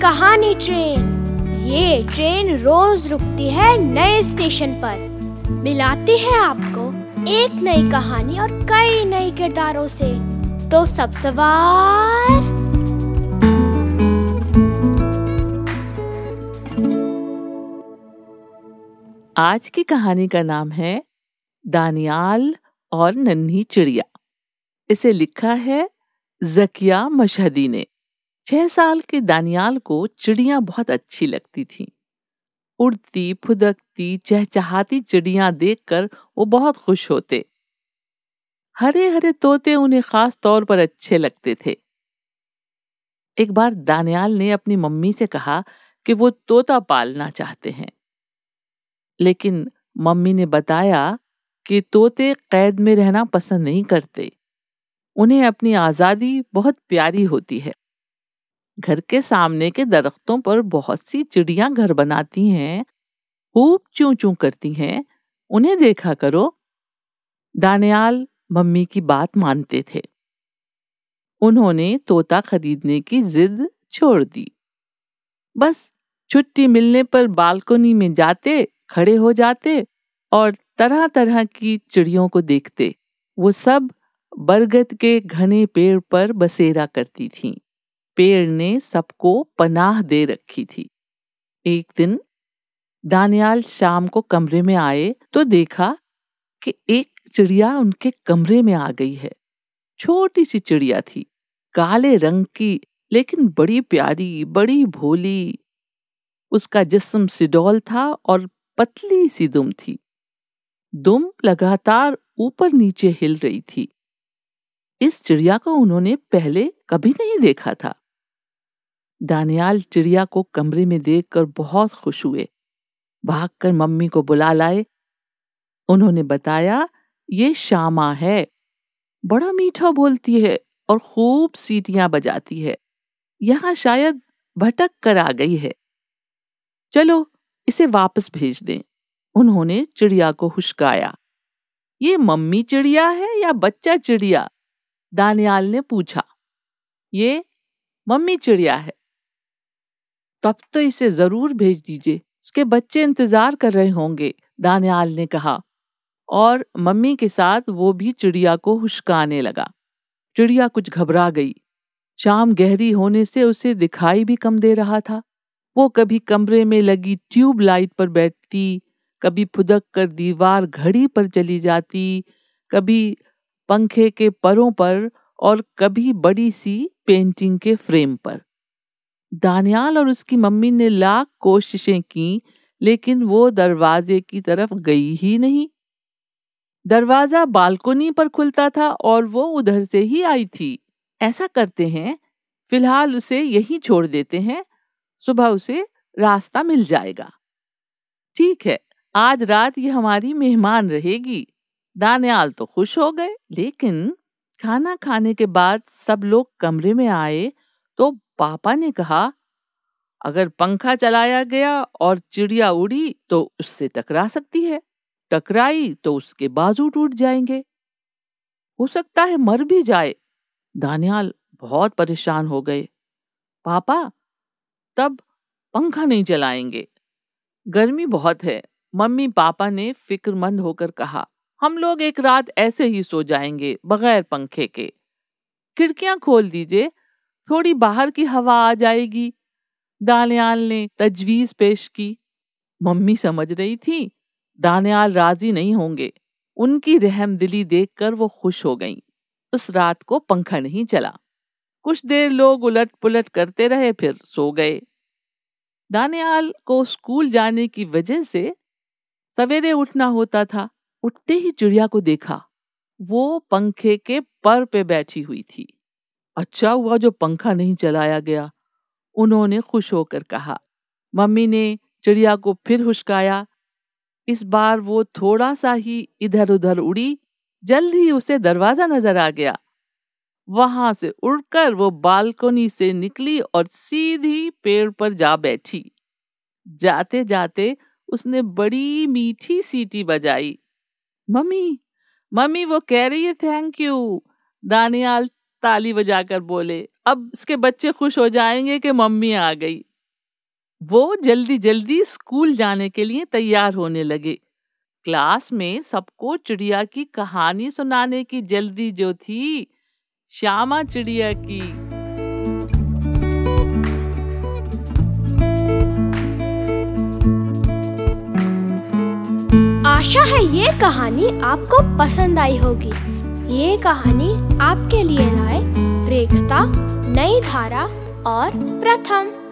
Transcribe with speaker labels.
Speaker 1: कहानी ट्रेन। ये ट्रेन रोज रुकती है नए स्टेशन पर। मिलाती है आपको एक नई कहानी और कई नए किरदारों से। तो सब सवार।
Speaker 2: आज की कहानी का नाम है, दानियाल और नन्ही चिड़िया। इसे लिखा है जकिया मशहदी ने। छह साल के दानियाल को चिड़िया बहुत अच्छी लगती थी। उड़ती, फुदकती, चहचहाती चिड़िया देखकर वो बहुत खुश होते। हरे हरे तोते उन्हें खास तौर पर अच्छे लगते थे। एक बार दानियाल ने अपनी मम्मी से कहा कि वो तोता पालना चाहते हैं। लेकिन मम्मी ने बताया कि तोते कैद में रहना पसंद नहीं करते। उन्हें अपनी आज़ादी बहुत प्यारी होती है। घर के सामने के दरख्तों पर बहुत सी चिड़िया घर बनाती हैं, खूब चू चू करती हैं। उन्हें देखा करो, दानियाल मम्मी की बात मानते थे। उन्होंने तोता खरीदने की जिद छोड़ दी। बस छुट्टी मिलने पर बालकोनी में जाते, खड़े हो जाते और तरह तरह की चिड़ियों को देखते। वो सब बरगद के घने पेड़ पर बसेरा करती थीं। पेड़ ने सबको पनाह दे रखी थी। एक दिन दानियाल शाम को कमरे में आए तो देखा कि एक चिड़िया उनके कमरे में आ गई है। छोटी सी चिड़िया थी, काले रंग की, लेकिन बड़ी प्यारी, बड़ी भोली। उसका जिस्म सिडोल था और पतली सी दुम थी। दुम लगातार ऊपर नीचे हिल रही थी। इस चिड़िया को उन्होंने पहले कभी नहीं देखा था। दानियाल चिड़िया को कमरे में देखकर बहुत खुश हुए। भागकर मम्मी को बुला लाए। उन्होंने बताया, ये श्यामा है। बड़ा मीठा बोलती है और खूब सीटियाँ बजाती है। यहाँ शायद भटक कर आ गई है। चलो, इसे वापस भेज दें। उन्होंने चिड़िया को हुशकाया ये मम्मी चिड़िया है या बच्चा चिड़िया? दानियाल ने पूछा। ये मम्मी चिड़िया है। तब तो इसे ज़रूर भेज दीजिए। इसके बच्चे इंतज़ार कर रहे होंगे, दानियाल ने कहा। और मम्मी के साथ वो भी चिड़िया को हुशकाने लगा। चिड़िया कुछ घबरा गई। शाम गहरी होने से उसे दिखाई भी कम दे रहा था। वो कभी कमरे में लगी ट्यूब लाइट पर बैठती, कभी फुदक कर दीवार घड़ी पर चली जाती, कभी पंखे के परों पर और कभी बड़ी सी पेंटिंग के फ्रेम पर। दानियाल और उसकी मम्मी ने लाख कोशिशें की, लेकिन वो दरवाजे की तरफ़ गई ही नहीं। दरवाज़ा बालकोनी पर खुलता था और वो उधर से ही आई थी। ऐसा करते हैं, फ़िलहाल उसे यहीं छोड़ देते हैं, सुबह उसे रास्ता मिल जाएगा। ठीक है, आज रात ये हमारी मेहमान रहेगी। दानियाल तो खुश हो गए, लेकिन खाना खाने के बाद सब लोग कमरे में आए तो पापा ने कहा, अगर पंखा चलाया गया और चिड़िया उड़ी तो उससे टकरा सकती है। टकराई तो उसके बाजू टूट जाएँगे। हो सकता है मर भी जाए। दानियाल बहुत परेशान हो गए। पापा, तब पंखा नहीं चलाएँगे। गर्मी बहुत है। मम्मी पापा ने फिक्रमंद होकर कहा, हम लोग एक रात ऐसे ही सो जाएँगे बगैर पंखे के। खिड़कियाँ खोल दीजिए थोड़ी बाहर की हवा आ जाएगी। दानियाल ने तजवीज पेश की। मम्मी समझ रही थी, दानियाल राज़ी नहीं होंगे। उनकी रहम दिली देखकर वो खुश हो गईं। उस रात को पंखा नहीं चला। कुछ देर लोग उलट पुलट करते रहे, फिर सो गए। दानियाल को स्कूल जाने की वजह से सवेरे उठना होता था। उठते ही चिड़िया को देखा। वो पंखे के पर पे बैठी हुई थी। अच्छा हुआ जो पंखा नहीं चलाया गया। उन्होंने खुश होकर कहा, मम्मी ने चिड़िया को फिर हुशकाया इस बार वो थोड़ा सा ही इधर उधर उड़ी, जल्द ही उसे दरवाज़ा नज़र आ गया। वहाँ से उड़कर वो बालकोनी से निकली और सीधी पेड़ पर जा बैठी। जाते जाते उसने बड़ी मीठी सीटी बजाई, मम्मी मम्मी वो कह रही है थैंक यू दानियाल ताली बजाकर बोले, अब इसके बच्चे खुश हो जाएँगे कि मम्मी आ गई. वो जल्दी जल्दी स्कूल जाने के लिए तैयार होने लगे। क्लास में सबको चिड़िया की कहानी सुनाने की जल्दी जो थी, श्यामा चिड़िया की।
Speaker 1: आशा है ये कहानी आपको पसंद आई होगी। ये कहानी आपके लिए नई धारा और प्रथम।